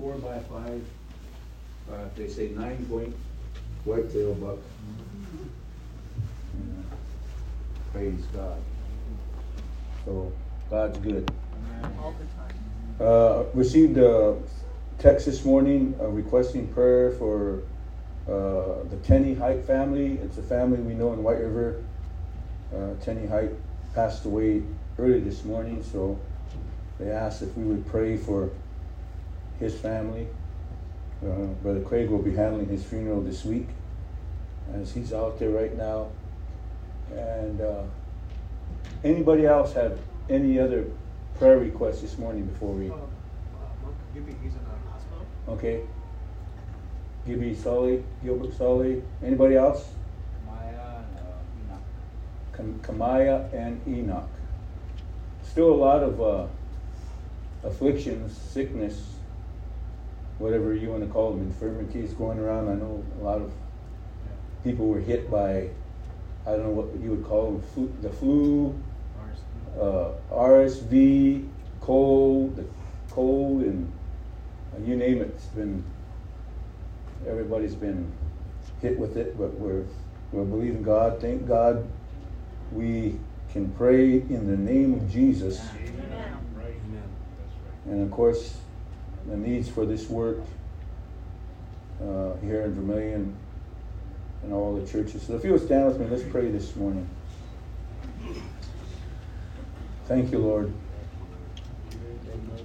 four by five, uh, they say nine point whitetail buck. Yeah. Praise God. So, God's good. Uh, received a text this morning uh, requesting prayer for uh, the Tenney Height family. It's a family we know in White River. Uh, Tenney Height passed away early this morning, so they asked if we would pray for his family. Uh, Brother Craig will be handling his funeral this week as he's out there right now. And uh, anybody else have any other prayer requests this morning before we? Uh, uh, Monk Gibby, he's in the hospital. Okay. Gibby Sully, Gilbert Sully. Anybody else? Maya and uh, Enoch. Kamaya and Enoch. Still a lot of uh, afflictions, sickness, whatever you want to call them, infirmities going around. I know a lot of people were hit by, I don't know what you would call them, flu, the flu, uh, RSV, cold, the cold, and uh, you name it. It's been everybody's been hit with it, but we're we're believing God. Thank God, we can pray in the name of Jesus, and of course, the needs for this work uh, here in Vermillion and all the churches. So if you would stand with me, let's pray this morning. Thank you, Lord.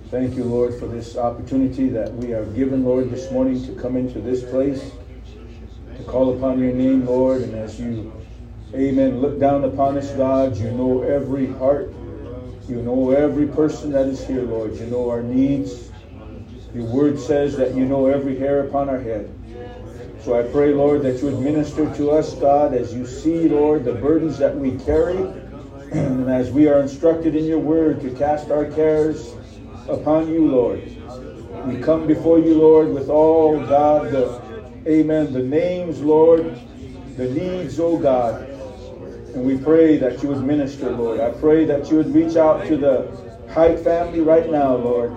Thank you, Lord, for this opportunity that we are given, Lord, this morning to come into this place, to call upon your name, Lord, and as you, amen, look down upon us, God, you know every heart. You know every person that is here, Lord. You know our needs. Your word says that you know every hair upon our head. So I pray, Lord, that you would minister to us, God, as you see, Lord, the burdens that we carry, and as we are instructed in your word to cast our cares upon you, Lord. We come before you, Lord, with all, God, the, amen, the names, Lord, the needs, oh God. And we pray that you would minister, Lord. I pray that you would reach out to the Height family right now, Lord.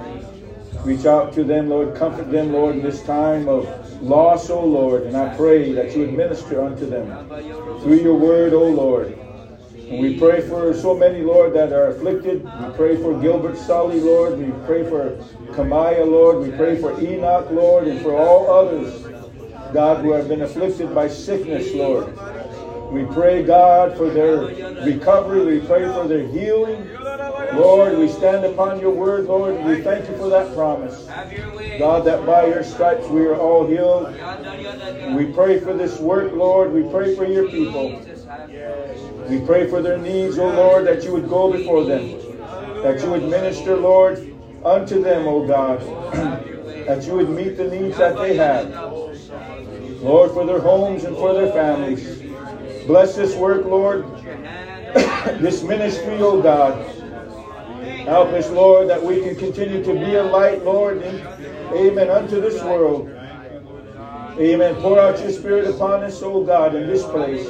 Reach out to them, Lord. Comfort them, Lord, in this time of loss, O Lord. And I pray that you would minister unto them through your word, O Lord. And we pray for so many, Lord, that are afflicted. We pray for Gilbert Sully, Lord. We pray for Kamaya, Lord. We pray for Enoch, Lord, and for all others, God, who have been afflicted by sickness, Lord. We pray, God, for their recovery. We pray for their healing. Lord, we stand upon your word, Lord, and we thank you for that promise. God, that by your stripes we are all healed. We pray for this work, Lord. We pray for your people. We pray for their needs, O Lord, that you would go before them. That you would minister, Lord, unto them, O God. that you would meet the needs that they have. Lord, for their homes and for their families. Bless this work, Lord. this ministry, O God. Help us, Lord, that we can continue to be a light, Lord. Amen. Unto this world. Amen. Pour out your spirit upon us, O God, in this place.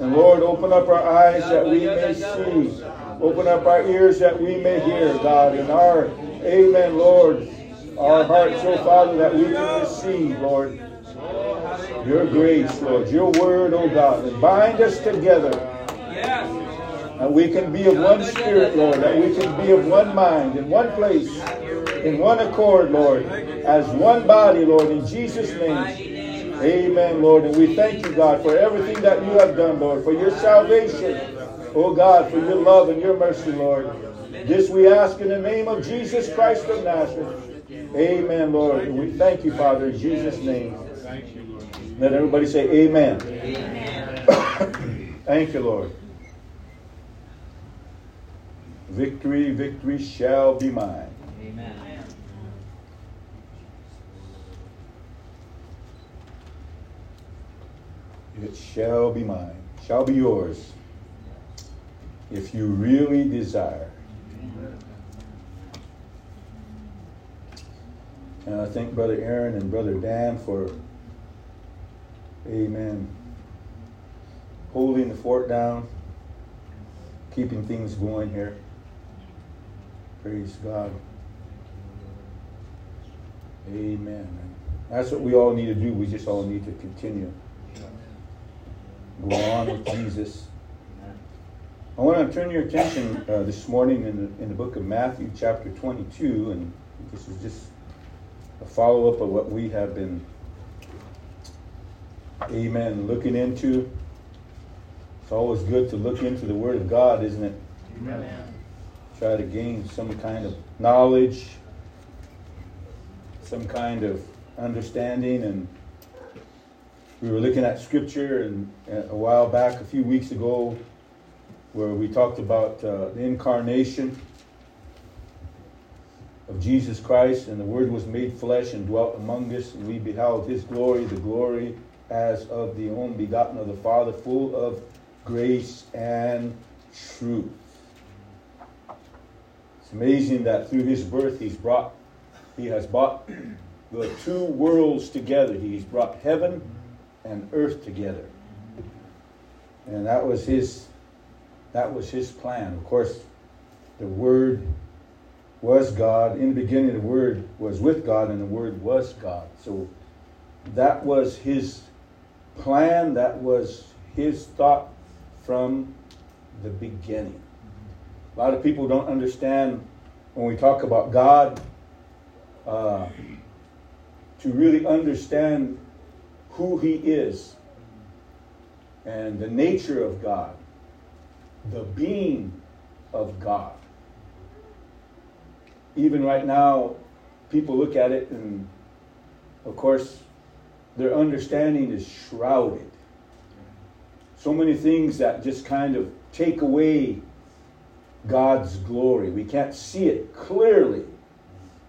And Lord, open up our eyes that we may see. Open up our ears that we may hear, God. And our, amen, Lord, our hearts, oh Father, that we can receive, Lord, your grace, Lord, your word, oh God, and bind us together. That we can be of one spirit, Lord, that we can be of one mind, in one place, in one accord, Lord, as one body, Lord, in Jesus' name. Amen, Lord. And we thank you, God, for everything that you have done, Lord, for your salvation. Oh, God, for your love and your mercy, Lord. This we ask in the name of Jesus Christ of Nazareth. Amen, Lord. And we thank you, Father, in Jesus' name. Let everybody say amen. thank you, Lord. Victory, victory shall be mine. Amen. It shall be mine, shall be yours, if you really desire. And I thank Brother Aaron and Brother Dan for, amen, holding the fort down, keeping things going here. Praise God. Amen. That's what we all need to do. We just all need to continue. Go on with Jesus. I want to turn your attention uh, this morning in the, in the book of Matthew, chapter 22, and this is just a follow up of what we have been, amen, looking into. It's always good to look into the Word of God, isn't it? Amen. Try to gain some kind of knowledge, some kind of understanding, and we were looking at Scripture and uh, a while back, a few weeks ago, where we talked about uh, the incarnation of Jesus Christ, and the Word was made flesh and dwelt among us, and we beheld His glory, the glory as of the only begotten of the Father, full of grace and truth. It's amazing that through His birth, He's brought, He has brought the two worlds together. He's brought heaven and earth together, and that was His that was his plan. Of course, the Word was God. In the beginning, the Word was with God, and the Word was God. So that was his plan. That was his thought from the beginning. A lot of people don't understand when we talk about God. Uh, to really understand who he is and the nature of God the being of God. Even right now, people look at it, and of course, their understanding is shrouded. So many things that just kind of take away God's glory. We can't see it clearly.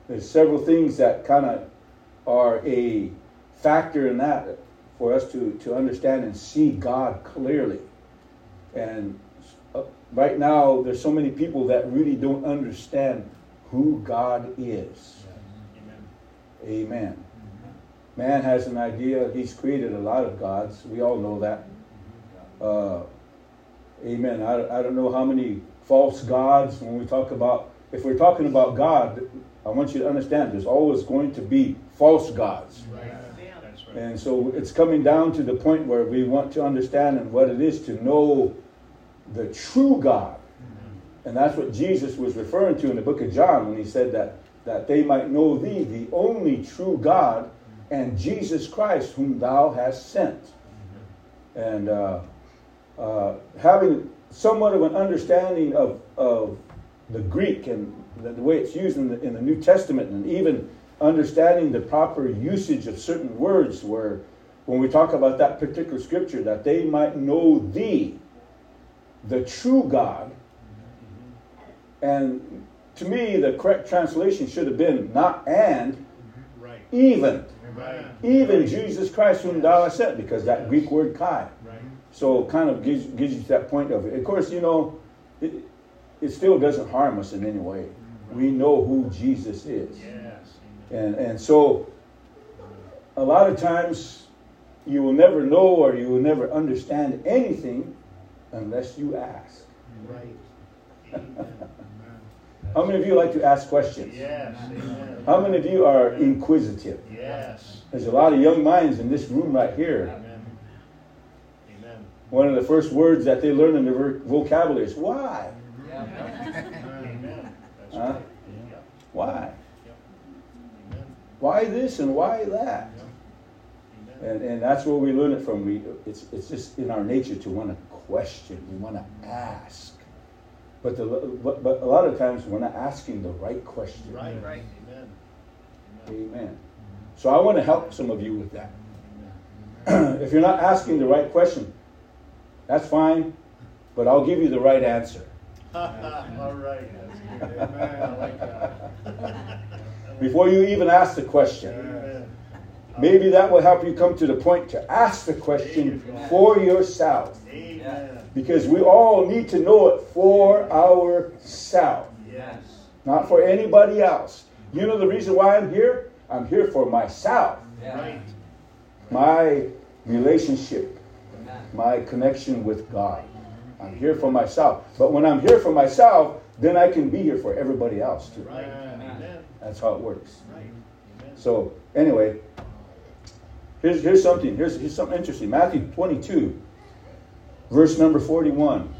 There's several things that kind of are a factor in that for us to, to understand and see God clearly. And right now there's so many people that really don't understand who God is. Amen. Amen. Man has an idea. He's created a lot of gods. We all know that. Uh, amen. I, I don't know how many false gods when we talk about, if we're talking about God, I want you to understand there's always going to be false gods. Right. And so it's coming down to the point where we want to understand and what it is to know the true God. And that's what Jesus was referring to in the book of John when he said that, that they might know thee, the only true God, and Jesus Christ, whom thou hast sent. And uh, uh, having somewhat of an understanding of, of the Greek and the, the way it's used in the, in the New Testament, and even understanding the proper usage of certain words, where when we talk about that particular scripture, that they might know thee, the true God. And to me, the correct translation should have been not and, Right. even. Right. Even Jesus Christ, whom thou hast sent, because that Greek word kai. So kind of gives, gives you that point of it. Of course, you know, it, it still doesn't harm us in any way. We know who Jesus is. Yes. And, and so a lot of times you will never know or you will never understand anything unless you ask. Right. How many of you like to ask questions? Yes. Amen. How many of you are inquisitive? Yes. There's a lot of young minds in this room right here. One of the first words that they learn in their vocabulary is why? Huh? Why? Why this and why that? And, and that's where we learn it from. We, it's, it's just in our nature to want to question, we want to ask. But, the, but, but a lot of times we're not asking the right question. Right. Right. Amen. Amen. So I want to help some of you with that. if you're not asking the right question, that's fine, but I'll give you the right answer. All right. That's good. Amen. I like that. Before you even ask the question. Amen. Maybe that will help you come to the point to ask the question for yourself. Amen. Because we all need to know it for ourselves, Yes. not for anybody else. You know the reason why I'm here? I'm here for myself, Right. my relationship, my connection with God. I'm here for myself. But when I'm here for myself, then I can be here for everybody else too. Right. That's how it works. Right. So anyway, here's here's something. Here's here's something interesting. Matthew 22, verse number 41.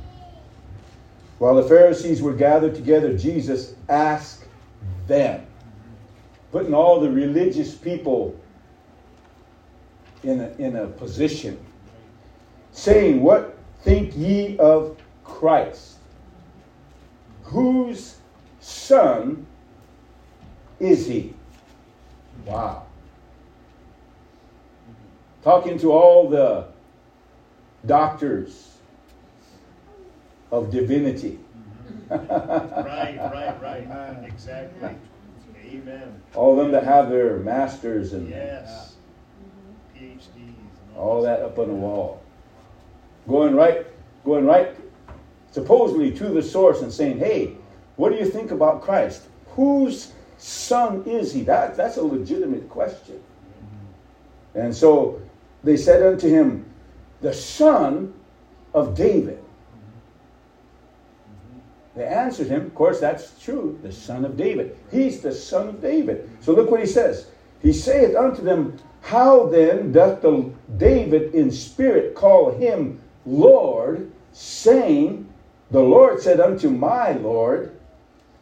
While the Pharisees were gathered together, Jesus asked them, putting all the religious people in a, in a position, saying, What think ye of Christ? Whose son is he? Wow. Talking to all the doctors of divinity. Right, right, right. Exactly. Amen. all of them that have their masters and Yes. PhDs. and all that up on the wall. Going right, going right, supposedly to the source and saying, hey, what do you think about Christ? Whose son is he? That, that's a legitimate question. And so they said unto him, the son of David. They answered him, of course, that's true, the son of David. He's the son of David. So look what he says. He saith unto them, How then doth the David in spirit call him Lord, saying, The Lord said unto my Lord,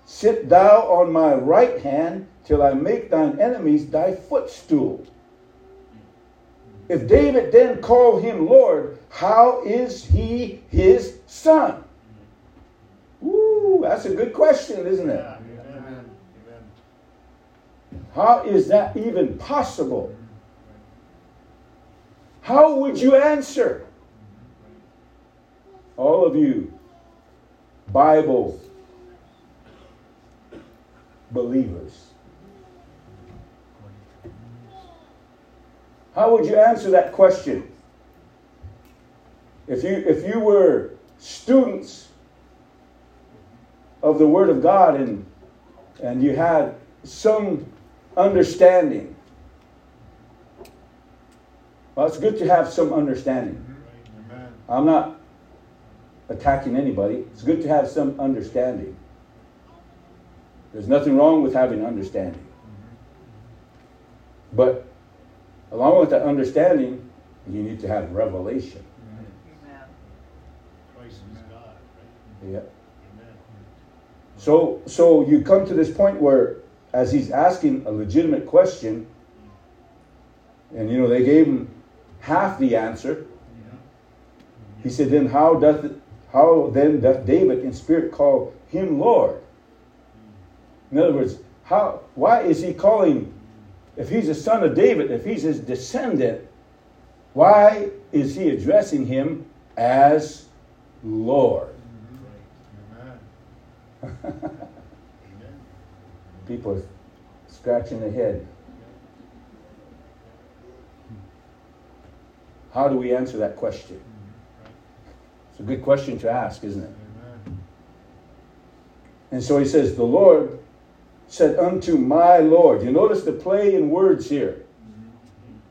Sit thou on my right hand till I make thine enemies thy footstool. If David then called him Lord, how is he his son? Ooh, that's a good question, isn't it? Amen. How is that even possible? How would you answer? All of you Bible believers. How would you answer that question? If you if you were students of the Word of God and and you had some understanding. Well, it's good to have some understanding. Amen. I'm not attacking anybody. It's good to have some understanding. There's nothing wrong with having understanding. But along with that understanding, you need to have revelation. Christ is God, right? Yeah. Amen. So so you come to this point where as he's asking a legitimate question, and you know they gave him half the answer. He said, Then how doth how then doth David in spirit call him Lord? In other words, how why is he calling if he's a son of David, if he's his descendant, why is he addressing him as Lord? People are scratching their head. How do we answer that question? It's a good question to ask, isn't it? And so he says, The Lord said unto my Lord. You notice the play in words here.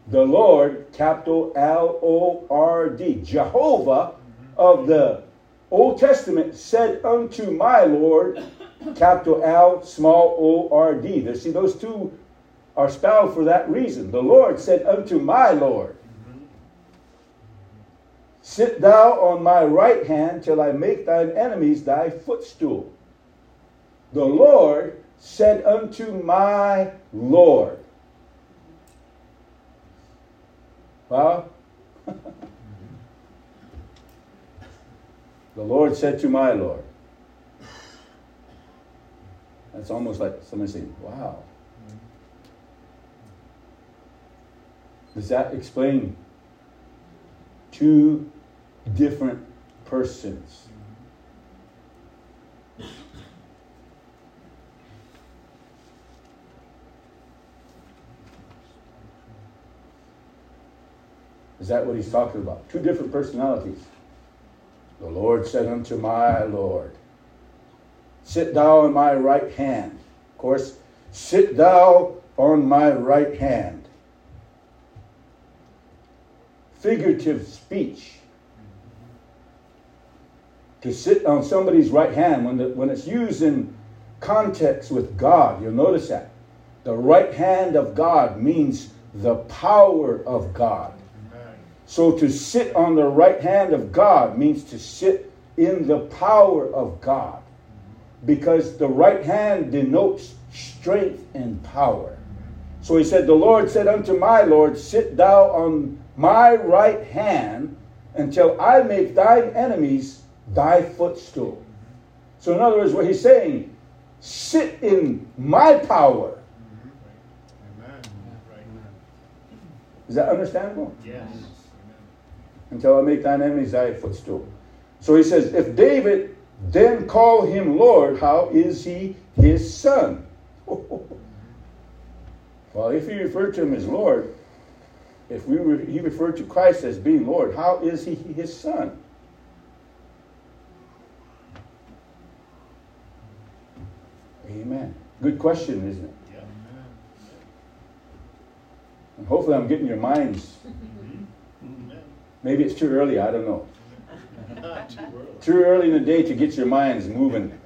The Lord, capital L O R D, Jehovah of the Old Testament said unto my Lord, capital L, small O R D. There- See, those two are spelled for that reason. The Lord said unto my Lord, Sit thou on my right hand till I make thine enemies thy footstool. The Lord said unto my Lord. Well, the Lord said to my Lord. That's almost like somebody saying, wow. Does that explain two different persons? Is that what he's talking about? Two different personalities. The Lord said unto my Lord, Sit thou on my right hand. Of course, sit thou on my right hand. Figurative speech. To sit on somebody's right hand, when, the, when it's used in context with God, you'll notice that. The right hand of God means the power of God. Amen. So to sit on the right hand of God means to sit in the power of God. Because the right hand denotes strength and power. So he said, The Lord said unto my Lord, Sit thou on my right hand until I make thine enemies thy footstool. So, in other words, what he's saying, sit in my power. Amen. Is that understandable? Yes. Until I make thine enemies thy footstool. So he says, If David then call him Lord, how is he his son? well, if he referred to him as Lord, if we re- he referred to Christ as being Lord, how is he his son? Amen. Good question, isn't it? Yeah. And hopefully, I'm getting your minds. Maybe it's too early. I don't know. Too early. Too early in the day to get your minds moving.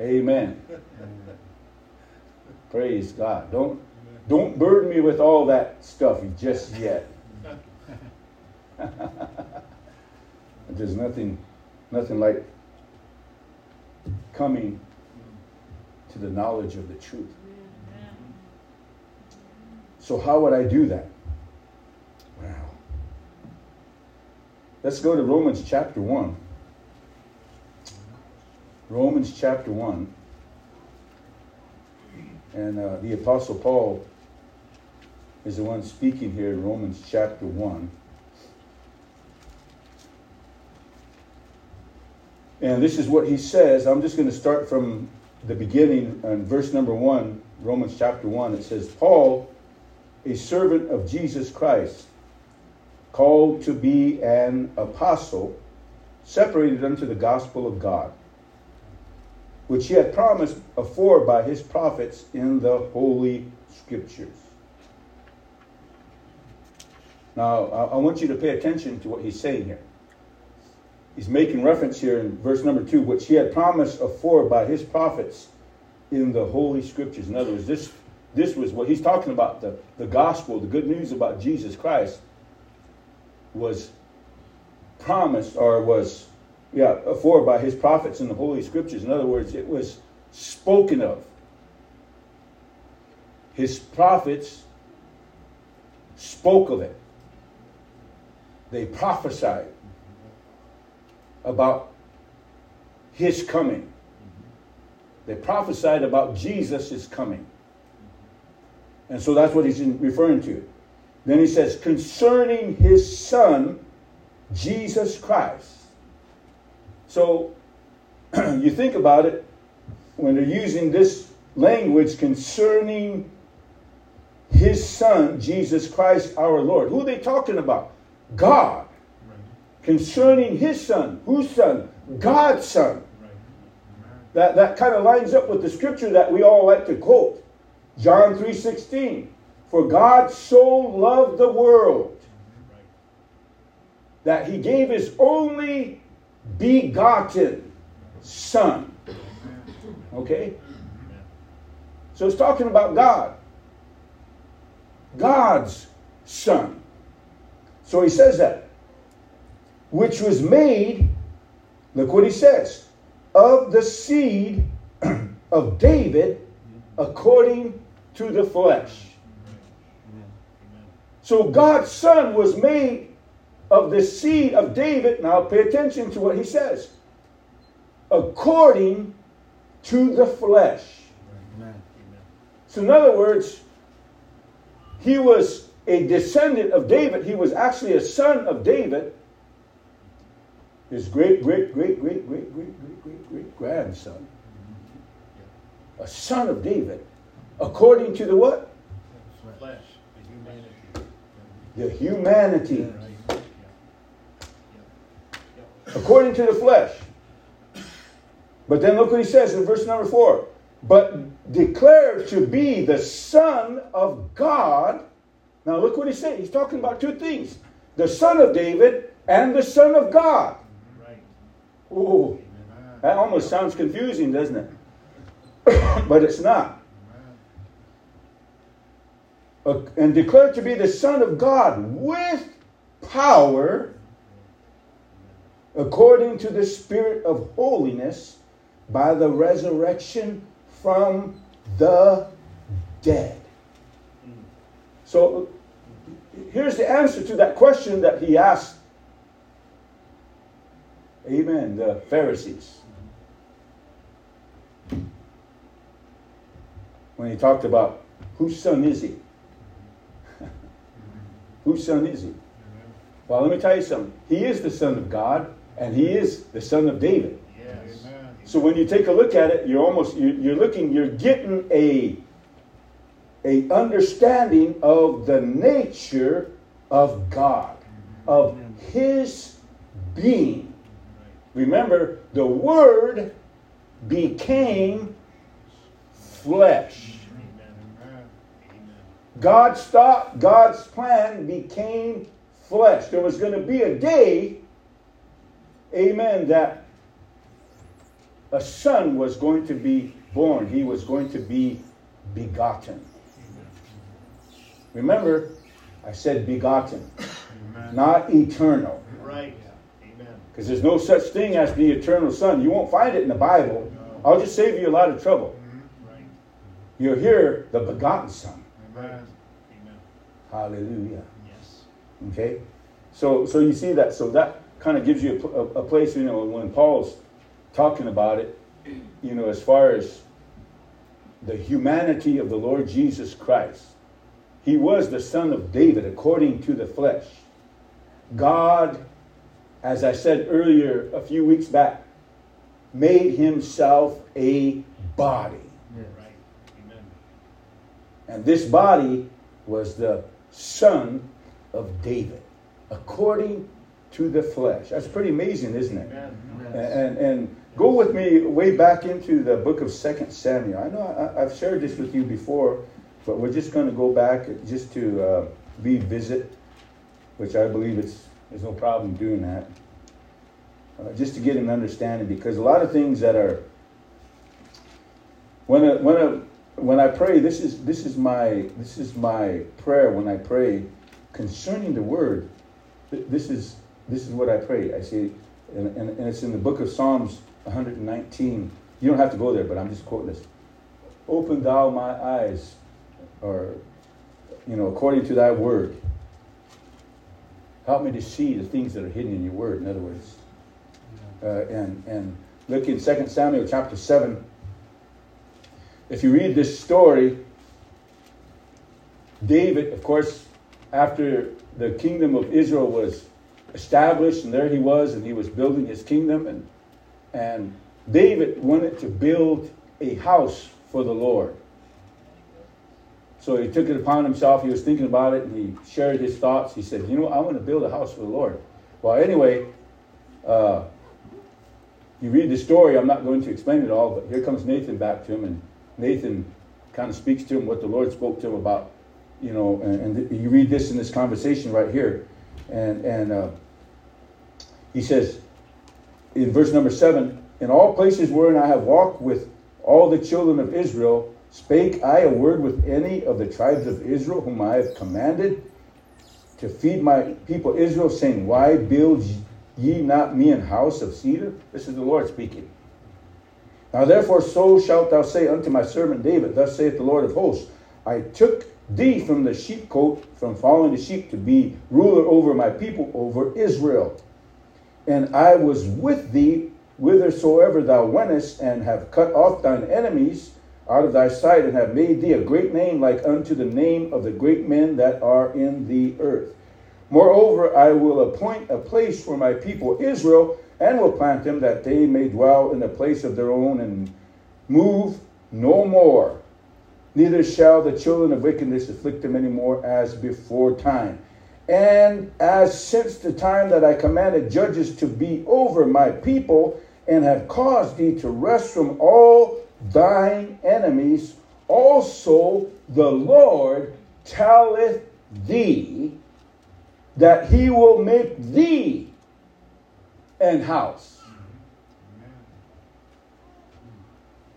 Amen. Praise God. Don't don't burden me with all that stuff just yet. There's nothing nothing like coming to the knowledge of the truth. So how would I do that? Wow. Let's go to Romans chapter 1. Romans chapter 1. And uh, the Apostle Paul is the one speaking here in Romans chapter 1. And this is what he says. I'm just going to start from the beginning and verse number 1, Romans chapter 1. It says, Paul, a servant of Jesus Christ, called to be an apostle, separated unto the gospel of God, which he had promised afore by his prophets in the holy scriptures. Now, I want you to pay attention to what he's saying here. He's making reference here in verse number two, which he had promised afore by his prophets in the holy scriptures. In other words, this, this was what he's talking about. The, the gospel, the good news about Jesus Christ was promised or was yeah afore by his prophets in the holy scriptures. In other words it was spoken of. His prophets spoke of it. They prophesied about his coming they prophesied about jesus coming and so that's what he's referring to then he says, concerning his son, Jesus Christ. So you think about it, when they're using this language concerning his son, Jesus Christ our Lord. Who are they talking about? God. Concerning his son. Whose son? God's son. That, that kind of lines up with the scripture that we all like to quote. John 3.16. For God so loved the world that he gave his only begotten son. Okay? So it's talking about God. God's son. So he says that. Which was made, look what he says, of the seed of David according to the flesh. So God's son was made of the seed of David. Now pay attention to what he says. According to the flesh. So in other words, he was a descendant of David. He was actually a son of David. His great, great, great, great, great, great, great, great, great grandson. A son of David. According to the what? Flesh, the humanity. The humanity. According to the flesh. But then look what he says in verse number four. But declared to be the Son of God. Now look what he's saying. He's talking about two things the Son of David and the Son of God. Ooh, that almost sounds confusing, doesn't it? but it's not. Uh, and declared to be the Son of God with power according to the Spirit of holiness by the resurrection from the dead. So here's the answer to that question that he asked. Amen. The Pharisees. When he talked about whose son is he? whose son is he? Well, let me tell you something. He is the son of God, and he is the son of David. Yes. So when you take a look at it, you're almost you're looking, you're getting a a understanding of the nature of God, of His being. Remember, the Word became flesh. God's thought, God's plan became flesh. There was going to be a day, amen, that a son was going to be born. He was going to be begotten. Remember, I said begotten, Amen. not eternal. Right. Because there's no such thing as the eternal Son. You won't find it in the Bible. I'll just save you a lot of trouble. You'll hear the begotten Son. Amen. Hallelujah. Yes. Okay. So, so you see that. So that kind of gives you a, a, a place. You know, when Paul's talking about it, you know, as far as the humanity of the Lord Jesus Christ he was the son of David according to the flesh. God, as I said earlier a few weeks back, made himself a body. Yeah. Right. Amen. And this body was the son of David according to the flesh. That's pretty amazing, isn't it? Amen. And, and go with me way back into the book of Second Samuel. I know I, I've shared this with you before but we're just going to go back just to uh, revisit, which I believe it's, there's no problem doing that. Uh, just to get an understanding, because a lot of things that are when I, when I, when I pray, this is this is my this is my prayer when I pray concerning the word. This is this is what I pray. I say, and, and, and it's in the book of Psalms 119. You don't have to go there, but I'm just quoting this. Open thou my eyes or, you know, according to thy word. Help me to see the things that are hidden in your word, in other words. Uh, and, and look in 2 Samuel chapter 7. If you read this story, David, of course, after the kingdom of Israel was established, and there he was, and he was building his kingdom, and, and David wanted to build a house for the Lord. So he took it upon himself. He was thinking about it and he shared his thoughts. He said, You know, I want to build a house for the Lord. Well, anyway, uh, you read the story. I'm not going to explain it all, but here comes Nathan back to him, and Nathan kind of speaks to him what the Lord spoke to him about. You know, and, and you read this in this conversation right here. And, and uh, he says in verse number seven, In all places wherein I have walked with all the children of Israel, Spake I a word with any of the tribes of Israel, whom I have commanded to feed my people Israel, saying, Why build ye not me an house of cedar? This is the Lord speaking. Now therefore, so shalt thou say unto my servant David, Thus saith the Lord of hosts, I took thee from the sheepcote, from following the sheep, to be ruler over my people, over Israel. And I was with thee whithersoever thou wentest, and have cut off thine enemies out of thy sight, and have made thee a great name like unto the name of the great men that are in the earth. Moreover, I will appoint a place for my people Israel, and will plant them that they may dwell in a place of their own, and move no more. Neither shall the children of wickedness afflict them any more as before time. And as since the time that I commanded judges to be over my people, and have caused thee to rest from all thine enemies, also the Lord telleth thee that he will make thee an house.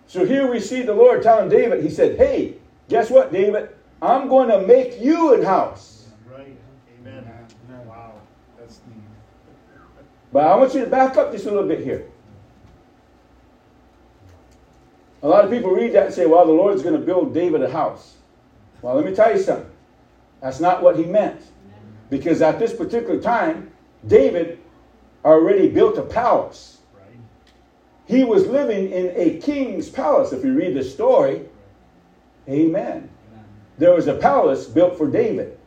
So here we see the Lord telling David, he said, Hey, guess what, David? I'm going to make you a house. Right. Amen. Wow. That's neat. But I want you to back up just a little bit here. A lot of people read that and say, well, the Lord's going to build David a house. Well, let me tell you something. That's not what he meant. Because at this particular time, David already built a palace. He was living in a king's palace. If you read the story, amen. There was a palace built for David.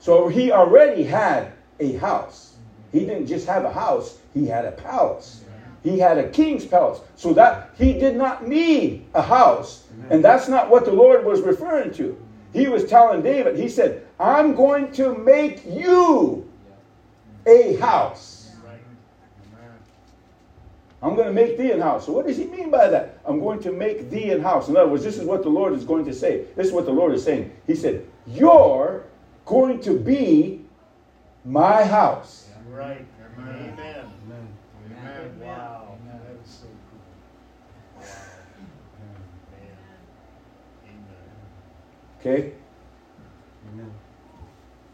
So he already had a house. He didn't just have a house, he had a palace. He had a king's palace. So that he did not need a house. And that's not what the Lord was referring to. He was telling David, he said, I'm going to make you a house. I'm going to make thee an house. So what does he mean by that? I'm going to make thee an house. In other words, this is what the Lord is going to say. This is what the Lord is saying. He said, You're going to be my house. Right. Amen. Wow. Amen. That is so cool. Wow. Man. Amen. Okay?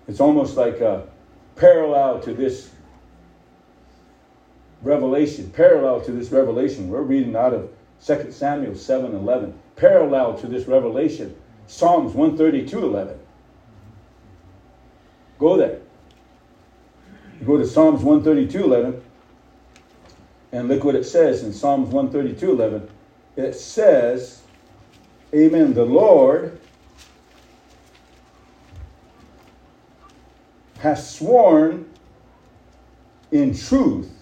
It's almost like a parallel to this revelation. Parallel to this revelation. We're reading out of 2 Samuel 7 11. Parallel to this revelation. Psalms 132 11. Go there. You go to Psalms 132 11. And look what it says in Psalms 132 11. It says, Amen. The Lord has sworn in truth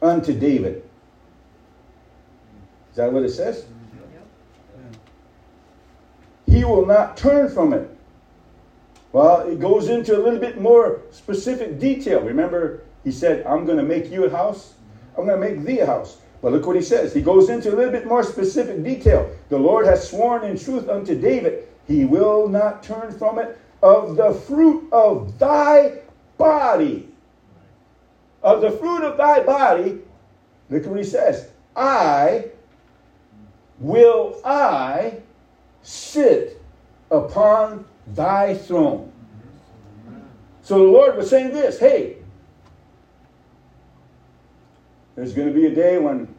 unto David. Is that what it says? He will not turn from it. Well, it goes into a little bit more specific detail. Remember, he said, I'm going to make you a house. I'm going to make thee a house. But look what he says. He goes into a little bit more specific detail. The Lord has sworn in truth unto David, he will not turn from it of the fruit of thy body. Of the fruit of thy body, look what he says. I will I sit upon thy throne. So the Lord was saying this hey, there's going to be a day when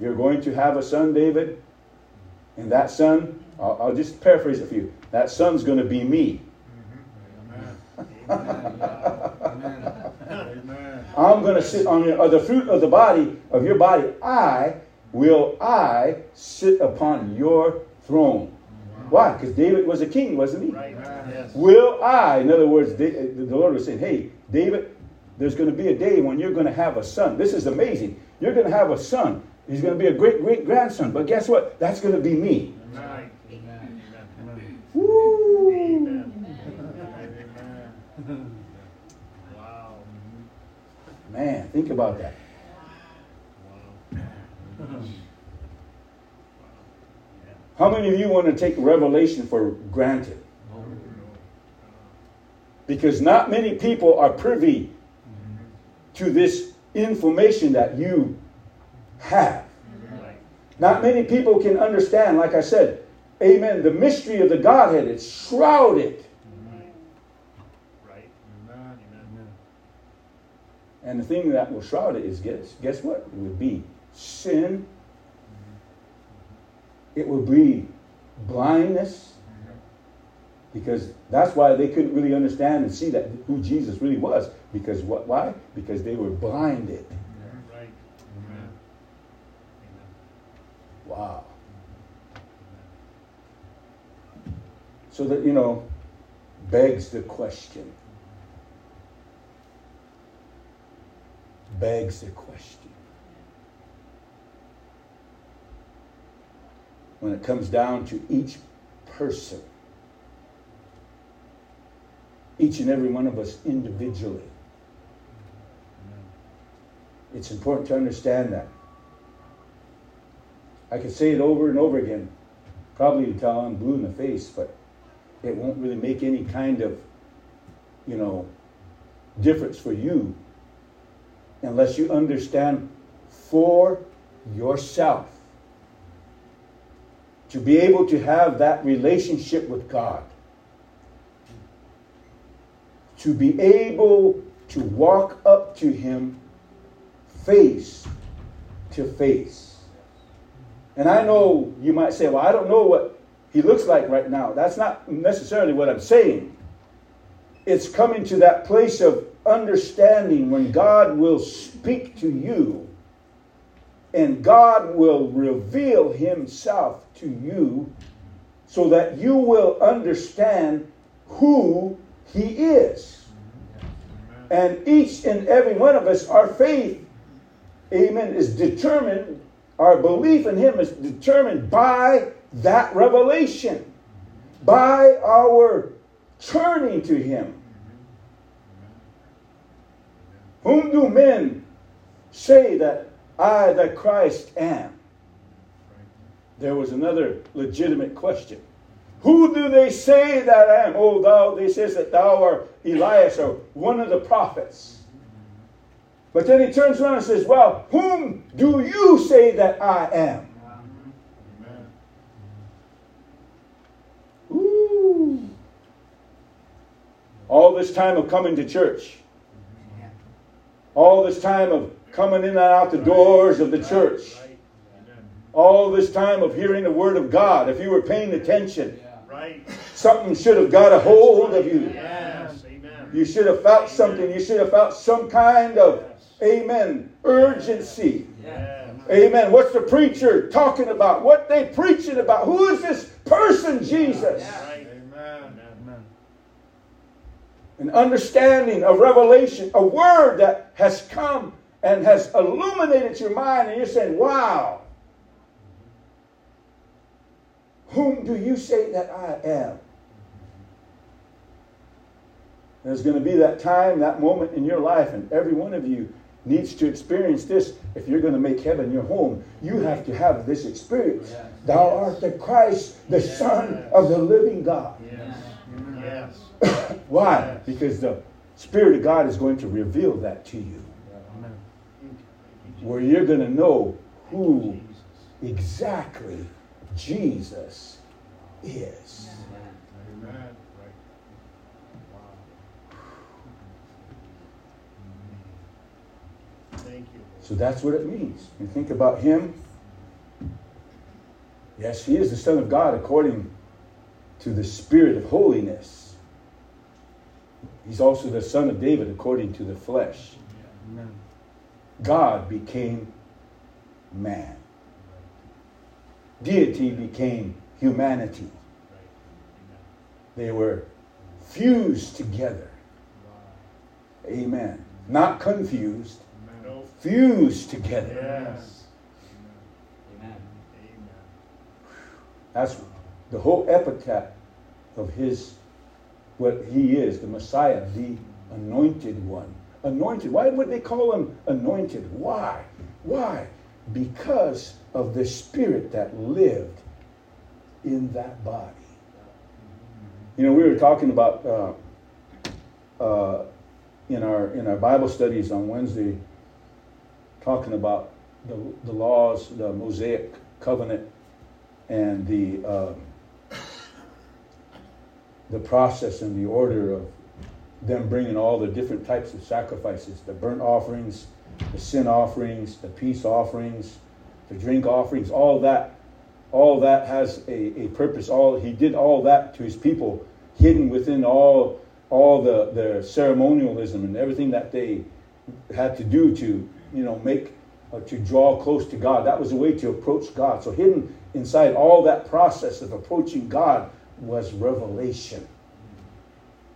you're going to have a son, David, and that son, I'll, I'll just paraphrase a you, that son's going to be me. I'm going to sit on the, uh, the fruit of the body of your body. I will I sit upon your throne. Why? Because David was a king, wasn't he? Right. Yes. Will I? In other words, Da- the Lord was saying, "Hey, David, there's going to be a day when you're going to have a son. This is amazing. You're going to have a son. He's going to be a great great grandson. But guess what? That's going to be me. Right. Amen. Amen. Woo! Amen. Amen. Wow. Man, think about that. How many of you want to take revelation for granted? Because not many people are privy to this information that you have. Not many people can understand, like I said, amen, the mystery of the Godhead. It's shrouded. Right. Right. Amen. Amen. And the thing that will shroud it is guess, guess what? It would be sin. It would be blindness. Because that's why they couldn't really understand and see that who Jesus really was. Because what why? Because they were blinded. Right. Amen. Wow. So that, you know, begs the question. Begs the question. When it comes down to each person, each and every one of us individually, it's important to understand that. I could say it over and over again, probably until I'm blue in the face, but it won't really make any kind of, you know, difference for you unless you understand for yourself. To be able to have that relationship with God. To be able to walk up to Him face to face. And I know you might say, well, I don't know what He looks like right now. That's not necessarily what I'm saying. It's coming to that place of understanding when God will speak to you and God will reveal Himself to you so that you will understand who He is. And each and every one of us, our faith, amen, is determined, our belief in Him is determined by that revelation, by our turning to Him. Whom do men say that I, the Christ, am? There was another legitimate question. Who do they say that I am? Oh, thou, they says that thou art Elias or one of the prophets. But then he turns around and says, Well, whom do you say that I am? Ooh. All this time of coming to church, all this time of coming in and out the doors of the church, all this time of hearing the word of God, if you were paying attention, something should have got a hold of you. You should have felt something. You should have felt some kind of, amen, urgency. Amen. What's the preacher talking about? What they preaching about? Who is this person, Jesus? An understanding, a revelation, a word that has come and has illuminated your mind, and you're saying, Wow, whom do you say that I am? There's going to be that time, that moment in your life, and every one of you needs to experience this. If you're going to make heaven your home, you have to have this experience. Yes. Thou art the Christ, the yes. Son of the living God. Yes. yes. Why? Because the Spirit of God is going to reveal that to you. Where you're going to know who exactly Jesus is. Amen. Thank you. So that's what it means. You think about him. Yes, he is the Son of God according to the Spirit of holiness. He's also the Son of David according to the flesh. God became man. Deity became humanity. They were fused together. Amen. Not confused, fused together. Yes. Amen. That's the whole epitaph of his, what he is, the Messiah, the anointed one. Anointed. Why would they call him anointed? Why? Why? Because of the spirit that lived in that body. You know, we were talking about uh, uh, in our in our Bible studies on Wednesday talking about the, the laws, the Mosaic covenant, and the uh, the process and the order of them bringing all the different types of sacrifices, the burnt offerings, the sin offerings, the peace offerings, the drink offerings, all that, all that has a, a purpose. All he did all that to his people, hidden within all all the, the ceremonialism and everything that they had to do to you know, make uh, to draw close to God. That was a way to approach God. So hidden inside all that process of approaching God was revelation.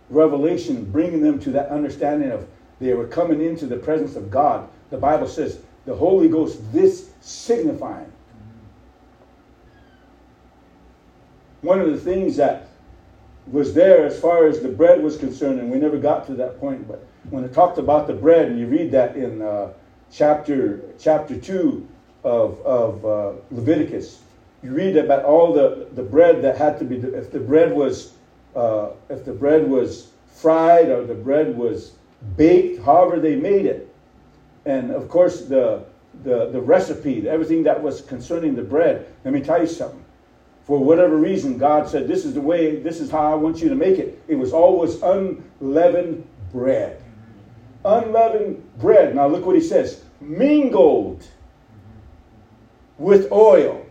Revelation, bringing them to that understanding of they were coming into the presence of God. The Bible says the Holy Ghost, this signifying. One of the things that was there as far as the bread was concerned, and we never got to that point, but when it talked about the bread, and you read that in uh, chapter chapter 2 of, of uh, Leviticus, you read about all the, the bread that had to be, if the bread was, uh, if the bread was fried or the bread was baked, however they made it. And of course, the, the, the recipe, everything that was concerning the bread. Let me tell you something. For whatever reason, God said, This is the way, this is how I want you to make it. It was always unleavened bread. Unleavened bread. Now look what he says mingled with oil.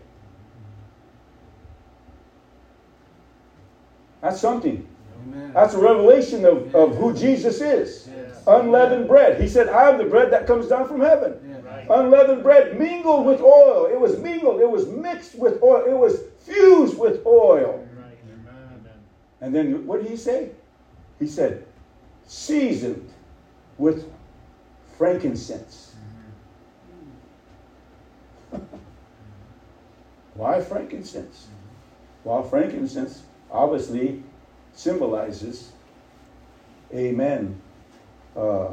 That's something. Amen. That's a revelation of, of who Jesus is. Yes. Unleavened bread. He said, I am the bread that comes down from heaven. Yeah. Right. Unleavened bread mingled with oil. It was mingled. It was mixed with oil. It was fused with oil. Right. And then what did he say? He said, seasoned with frankincense. Mm-hmm. Why frankincense? Well, frankincense obviously symbolizes, amen. Uh,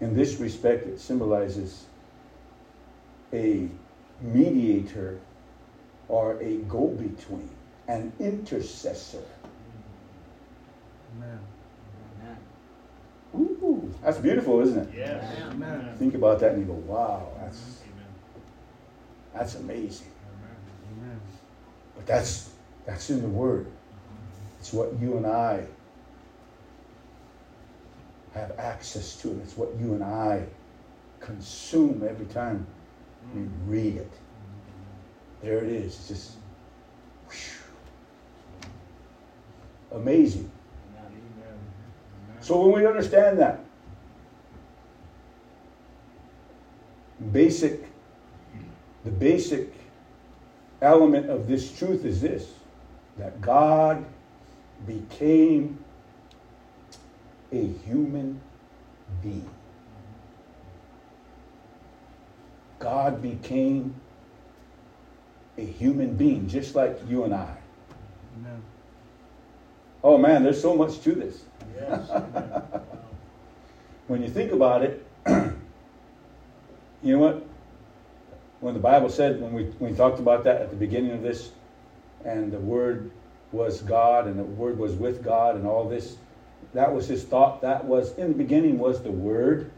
in this respect, it symbolizes a mediator or a go between, an intercessor. Amen. Amen. Ooh, that's beautiful, isn't it? Yes. Amen. Think about that and you go, wow, that's, Amen. that's amazing. Amen. But that's, that's in the Word. It's what you and I have access to. It's what you and I consume every time we read it. There it is. It's just whew. amazing. So when we understand that, basic, the basic element of this truth is this that God became a human being. God became a human being, just like you and I. Amen. Oh man, there's so much to this. Yes. When you think about it, you know what? When the Bible said, when we, when we talked about that at the beginning of this, and the Word was God, and the Word was with God, and all this, that was his thought. That was, in the beginning was the Word.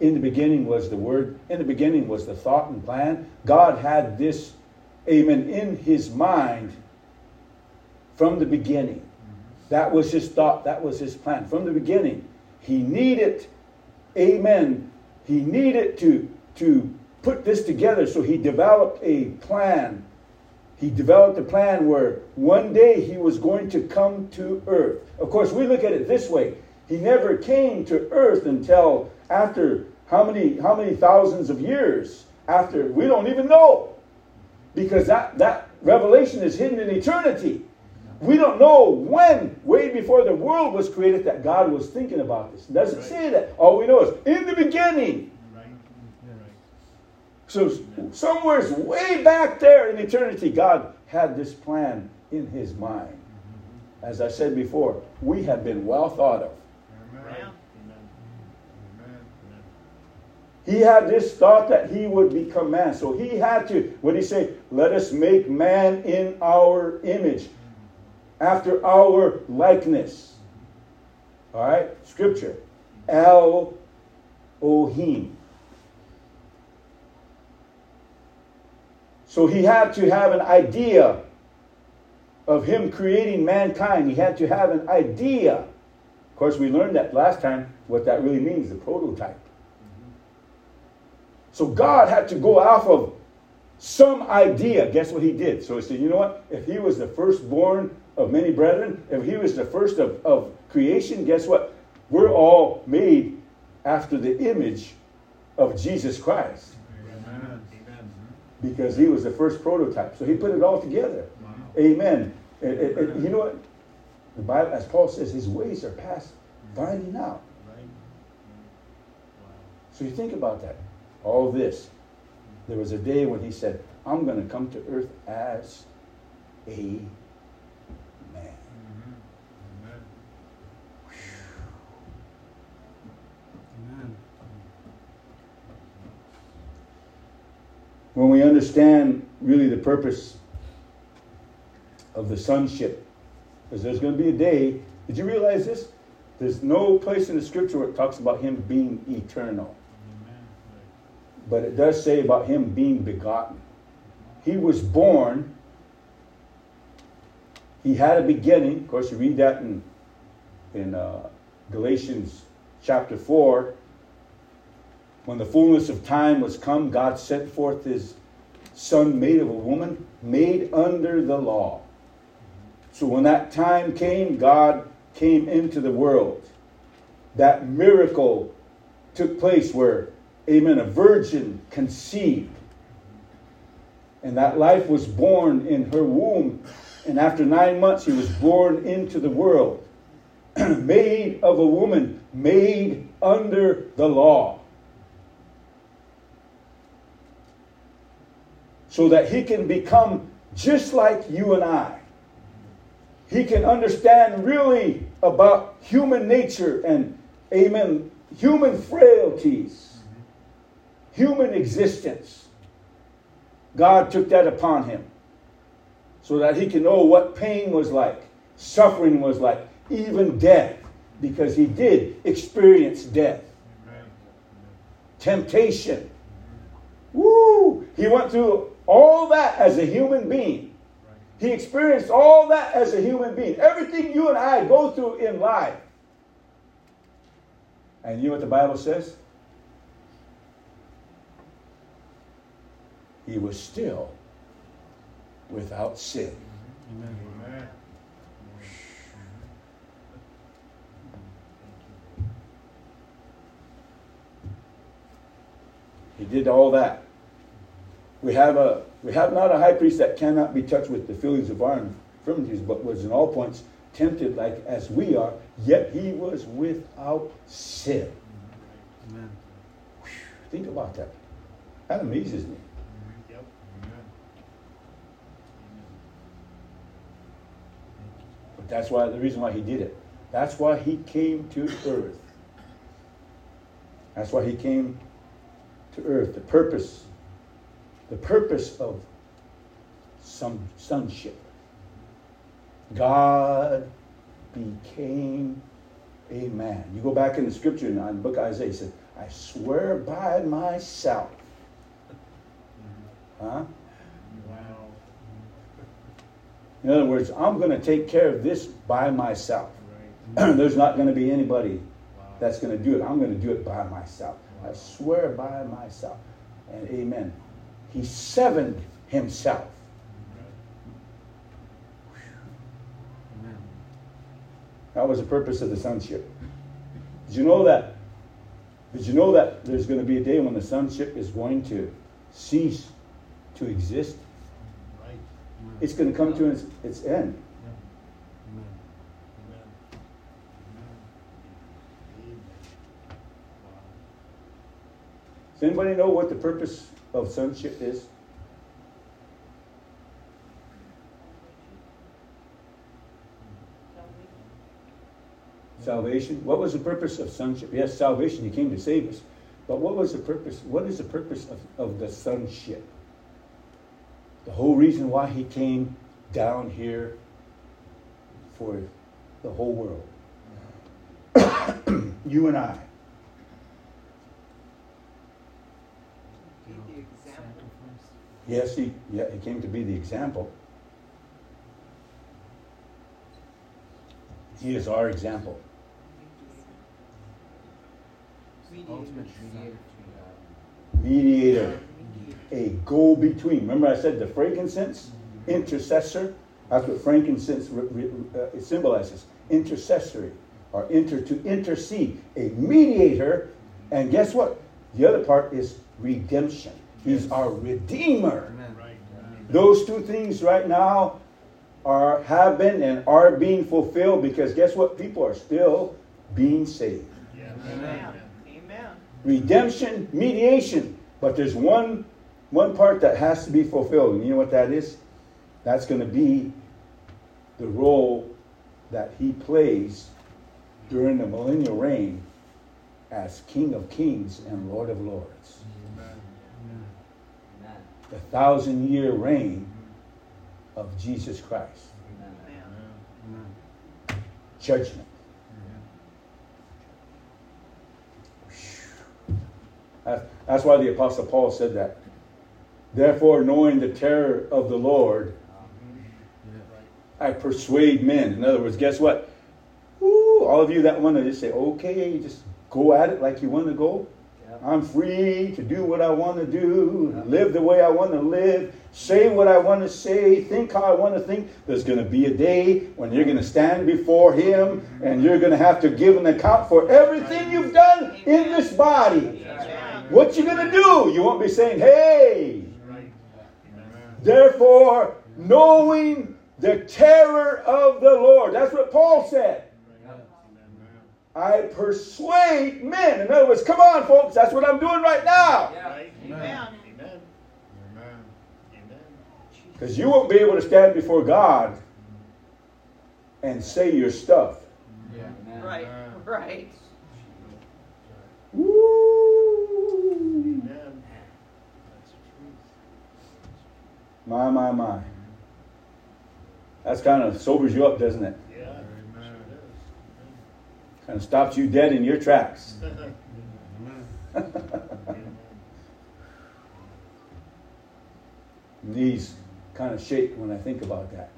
In the beginning was the Word. In the beginning was the thought and plan. God had this, amen, in his mind from the beginning. Mm-hmm. That was his thought. That was his plan. From the beginning, he needed, amen, he needed to, to put this together. So he developed a plan. He developed a plan where one day he was going to come to earth. Of course, we look at it this way. He never came to earth until after how many how many thousands of years after we don't even know. Because that, that revelation is hidden in eternity. We don't know when, way before the world was created, that God was thinking about this. It doesn't Right. say that. All we know is in the beginning. So somewhere's way back there in eternity, God had this plan in his mind. As I said before, we have been well thought of. He had this thought that he would become man. So he had to, what did he say? Let us make man in our image, after our likeness. All right? Scripture. El Ohim. So he had to have an idea of him creating mankind. He had to have an idea. Of course, we learned that last time what that really means the prototype. So God had to go off of some idea. Guess what he did? So he said, you know what? If he was the firstborn of many brethren, if he was the first of, of creation, guess what? We're all made after the image of Jesus Christ. Because he was the first prototype. So he put it all together. Wow. Amen. And- and- and you know what? The Bible, as Paul says, his ways are past finding out. Right. Wow. So you think about that. All this. There was a day when he said, I'm going to come to earth as a man. Amen. Amen. When we understand really the purpose of the sonship, because there's going to be a day, did you realize this? There's no place in the scripture where it talks about him being eternal. But it does say about him being begotten. He was born, he had a beginning. Of course, you read that in, in uh, Galatians chapter 4. When the fullness of time was come, God sent forth his son, made of a woman, made under the law. So when that time came, God came into the world. That miracle took place where, amen, a virgin conceived. And that life was born in her womb. And after nine months, he was born into the world. made of a woman, made under the law. So that he can become just like you and I. He can understand really about human nature and, amen, human frailties, human existence. God took that upon him so that he can know what pain was like, suffering was like, even death, because he did experience death. Temptation. Woo! He went through all that as a human being. He experienced all that as a human being. Everything you and I go through in life. And you know what the Bible says? He was still without sin. Amen. He did all that. We have a we have not a high priest that cannot be touched with the feelings of our infirmities, but was in all points tempted like as we are, yet he was without sin. Amen. Think about that. That amazes me. Yep. But that's why the reason why he did it. That's why he came to earth. That's why he came to earth. The purpose, the purpose of some sonship. God became a man. You go back in the scripture in the book of Isaiah, he said, I swear by myself. Huh? Wow. In other words, I'm going to take care of this by myself. Right. There's not going to be anybody Wow. that's going to do it. I'm going to do it by myself. I swear by myself. And amen. He severed himself. Amen. That was the purpose of the sonship. Did you know that? Did you know that there's going to be a day when the sonship is going to cease to exist? Right. It's going to come to its, its end. Does anybody know what the purpose of sonship is? Salvation. What was the purpose of sonship? Yes, salvation. He came to save us. But what was the purpose? What is the purpose of, of the sonship? The whole reason why he came down here for the whole world. Mm-hmm. you and I. You know, Be the example. sacrifice. Yes, he, yeah, he came to be the example. He is our example. Ultimate Mediator a go between. Remember, I said the frankincense, intercessor. That's what frankincense uh, it symbolizes intercessory or inter to intercede, a mediator. And guess what? The other part is redemption. He's our redeemer. Right. Those two things right now are have been and are being fulfilled because guess what? People are still being saved. Yeah. Amen. Amen. Redemption, mediation. But there's one one part that has to be fulfilled. And you know what that is? That's going to be the role that he plays during the millennial reign as King of Kings and Lord of Lords. The thousand year reign of Jesus Christ. Amen. Amen. Amen. Judgment. That's, why the Apostle Paul said that. Therefore, knowing the terror of the Lord, I persuade men. In other words, guess what? Woo, all of you that want to just say, okay, just go at it like you want to go. I'm free to do what I want to do, live the way I want to live, say what I want to say, think how I want to think. There's going to be a day when you're going to stand before Him and you're going to have to give an account for everything you've done in this body. What you going to do? You won't be saying, hey, therefore, knowing the terror of the Lord. That's what Paul said. I persuade men. In other words, come on, folks, that's what I'm doing right now. Yeah. Right. Amen. Amen. Amen. Amen. Because you won't be able to stand before God and say your stuff. Yeah. Amen. Right, right. Woo! Amen. That's. My, my, my. That's kind of sobers you up, doesn't it? Yeah. Amen. Kind of stops you dead in your tracks. Sure it is. Amen. Knees kind of shake when I think about that.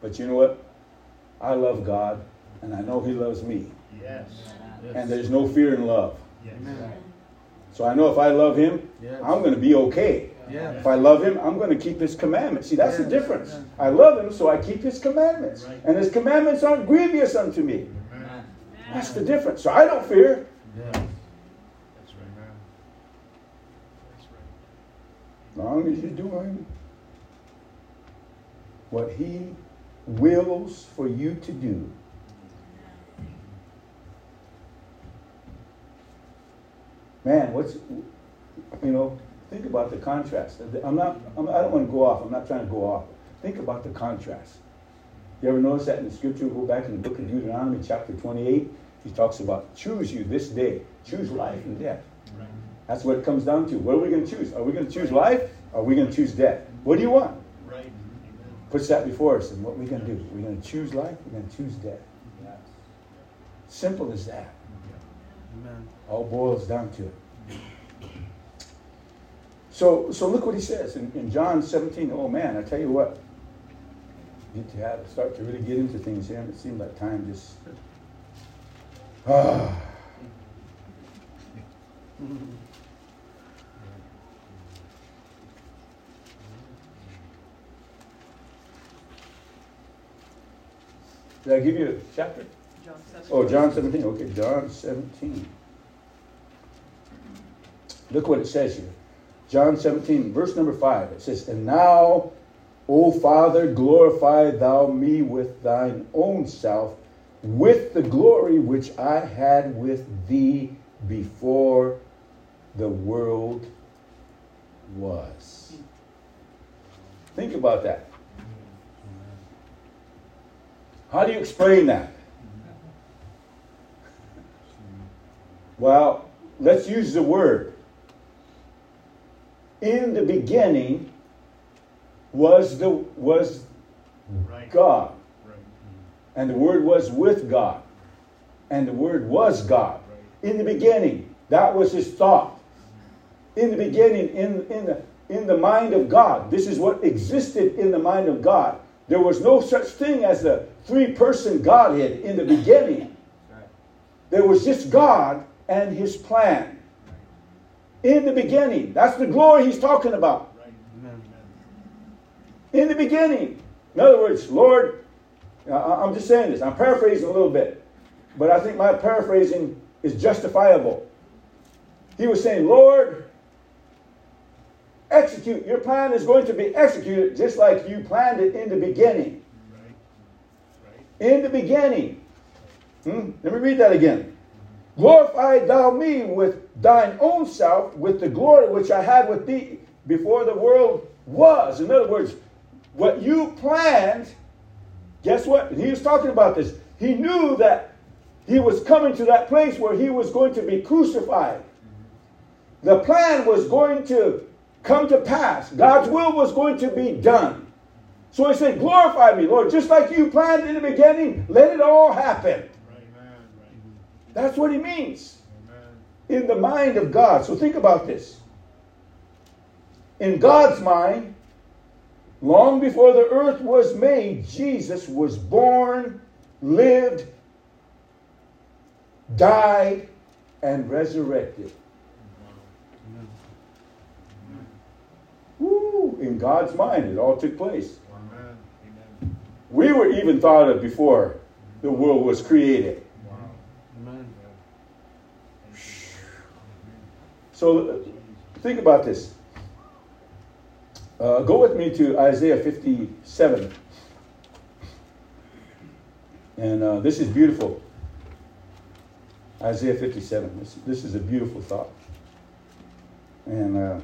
But you know what? I love God, and I know He loves me. Yes. And there's no fear in love. Yes. So I know if I love Him, Yes. I'm going to be okay. Yeah. If I love him, I'm going to keep his commandments. See, that's the Yes. difference. I love him, so I keep his commandments. Right. And his commandments aren't grievous unto me. That's the difference. So I don't fear. Yeah. That's right. That's right. As long as you're doing what he wills for you to do. Man, what's, you know, think about the contrast. I'm not, I'm, I don't want to go off. I'm not trying to go off. Think about the contrast. You ever notice that in the scripture? Go back in the book of Deuteronomy, chapter 28. He talks about choose you this day. Choose life and death. Right. That's what it comes down to. What are we going to choose? Are we going to choose life? Or are we going to choose death? What do you want? Right. Amen. Puts that before us, and what are we going to do? We're going to choose life. We're going to choose death. Yes. Simple as that. Amen. All boils down to it. So, so look what he says in, in John 17. Oh man, I tell you what. Need to have start to really get into things here, and it seems like time just. Ah. Did I give you a chapter? John. Oh, John 17. Okay, John 17. Look what it says here. John 17, verse number 5. It says, And now, O Father, glorify thou me with thine own self, with the glory which I had with thee before the world was. Think about that. How do you explain that? Well, let's use the word. In the beginning was the was Right. God, Right. Mm-hmm. and the word was with God, and the word was God. In the beginning, that was his thought. Mm-hmm. In the beginning, in, in the in the mind of God. This is what existed in the mind of God. There was no such thing as a three-person Godhead in the beginning. Right. There was just God and his plan. In the beginning. That's the glory he's talking about. In the beginning. In other words, Lord, I'm just saying this. I'm paraphrasing a little bit. But I think my paraphrasing is justifiable. He was saying, Lord, execute. Your plan is going to be executed just like you planned it in the beginning. In the beginning. Hmm? Let me read that again. Glorify thou me with thine own self, with the glory which I had with thee before the world was. In other words, what you planned, guess what? And he was talking about this. He knew that he was coming to that place where he was going to be crucified. The plan was going to come to pass. God's will was going to be done. So he said, Glorify me, Lord, just like you planned in the beginning, let it all happen. Right. Man. Right. That's what he means. In the mind of God. So think about this. In God's mind, long before the earth was made, Jesus was born, lived, died, and resurrected. Woo! In God's mind, it all took place. We were even thought of before the world was created. Amen. So think about this. Uh, go with me to Isaiah 57. And uh, this is beautiful. Isaiah 57. This, this is a beautiful thought. And uh,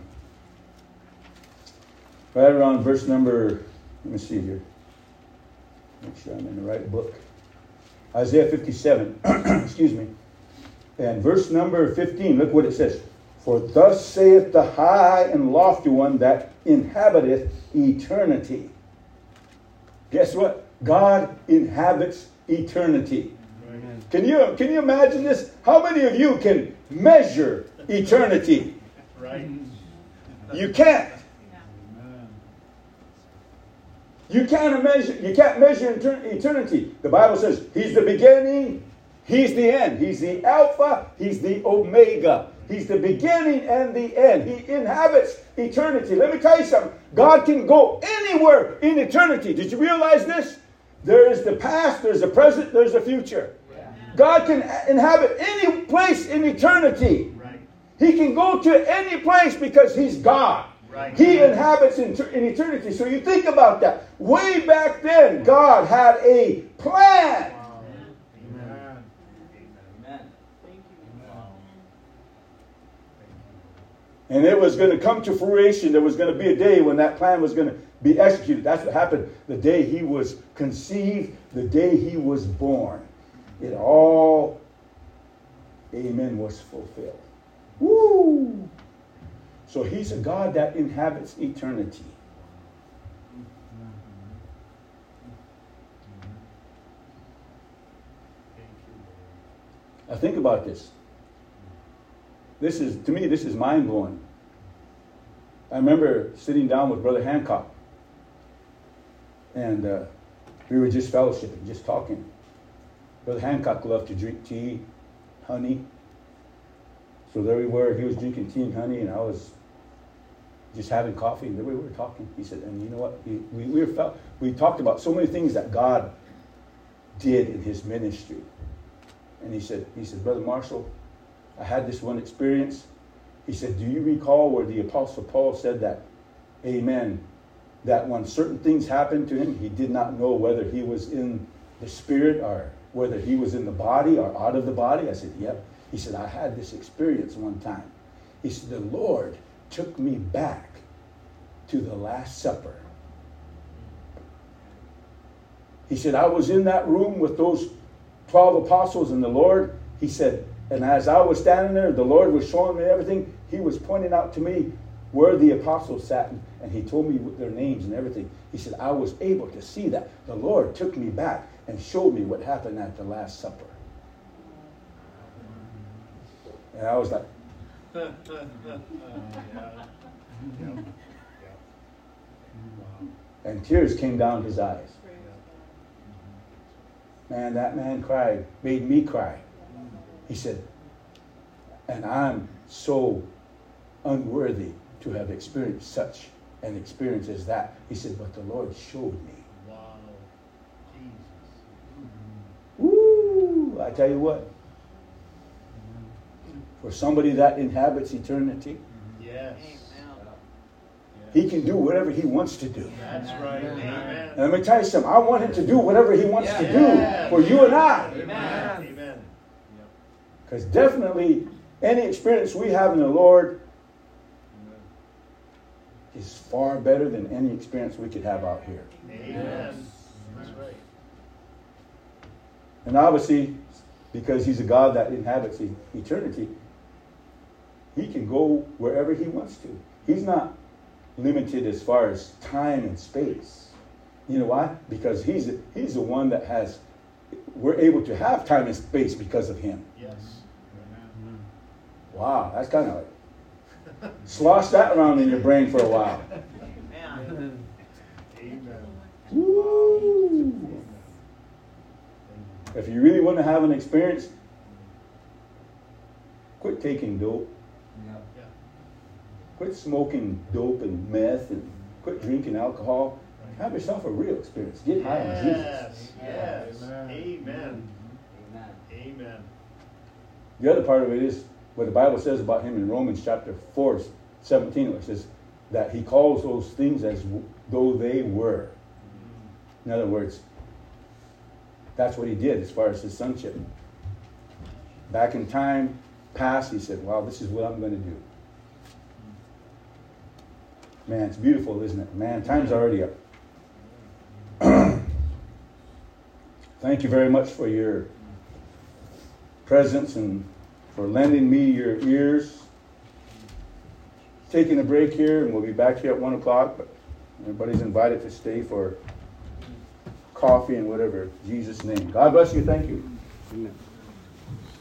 right around verse number, let me see here. Make sure I'm in the right book. Isaiah 57, excuse me. And verse number 15, look what it says. For thus saith the high and lofty one that inhabiteth eternity. Guess what? God inhabits eternity. Can you, can you imagine this? How many of you can measure eternity? Right. You can't. You can't measure, you can't measure eternity. The Bible says he's the beginning, he's the end. He's the Alpha, he's the Omega. He's the beginning and the end. He inhabits eternity. Let me tell you something. God can go anywhere in eternity. Did you realize this? There is the past, there's the present, there's the future. God can inhabit any place in eternity. Right. He can go to any place because He's God. Right. He inhabits in, in, eternity. So you think about that. Way back then, God had a plan. Wow. Amen. Amen. And it was going to come to fruition. There was going to be a day when that plan was going to be executed. That's what happened the day he was conceived, the day he was born. It all, amen, was fulfilled. Woo! So he's a God that inhabits eternity. Now think about this. This is, to me, this is mind blowing. I remember sitting down with Brother Hancock, and uh, we were just fellowshipping, just talking. Brother Hancock loved to drink tea, honey. So there we were. He was drinking tea and honey, and I was just having coffee. And there we were talking. He said, and you know what? we, we, were felt, we talked about so many things that God did in his ministry. And he said, he said, Brother Marshall, I had this one experience. He said, Do you recall where the Apostle Paul said that, Amen, that when certain things happened to him, he did not know whether he was in the spirit or whether he was in the body or out of the body? I said, Yep. He said, I had this experience one time. He said, The Lord took me back to the Last Supper. He said, I was in that room with those 12 apostles and the Lord. He said, and as I was standing there, the Lord was showing me everything. He was pointing out to me where the apostles sat, and he told me their names and everything. He said, I was able to see that. The Lord took me back and showed me what happened at the Last Supper. And I was like, and tears came down his eyes. Man, that man cried, made me cry. He said, and I'm so unworthy to have experienced such an experience as that. He said, but the Lord showed me. Wow. Jesus. Ooh, I tell you what, for somebody that inhabits eternity, yes. He can do whatever he wants to do. That's right. Amen. And let me tell you something. I want him to do whatever he wants to do for you and I. Amen. Amen. Because definitely any experience we have in the Lord is far better than any experience we could have out here. Amen. That's right. And obviously, because he's a God that inhabits eternity, he can go wherever he wants to. He's not limited as far as time and space. You know why? Because he's he's the one that has we're able to have time and space because of Him. Yes. Amen. Wow, that's kind of like slosh that around in your brain for a while. Amen. Amen. Woo! If you really want to have an experience, quit taking dope, Yeah. Yeah. quit smoking dope and meth, and quit drinking alcohol. Have yourself a real experience. Get high on Jesus. Yes. Yes. Amen. Amen. Amen. Amen. The other part of it is what the Bible says about him in Romans chapter 4, 17, where it says that he calls those things as though they were. In other words, that's what he did as far as his sonship. Back in time past, he said, Wow, this is what I'm going to do. Man, it's beautiful, isn't it? Man, time's already up. Thank you very much for your presence and for lending me your ears. Taking a break here, and we'll be back here at 1 o'clock, but everybody's invited to stay for coffee and whatever. In Jesus' name. God bless you. Thank you. Amen.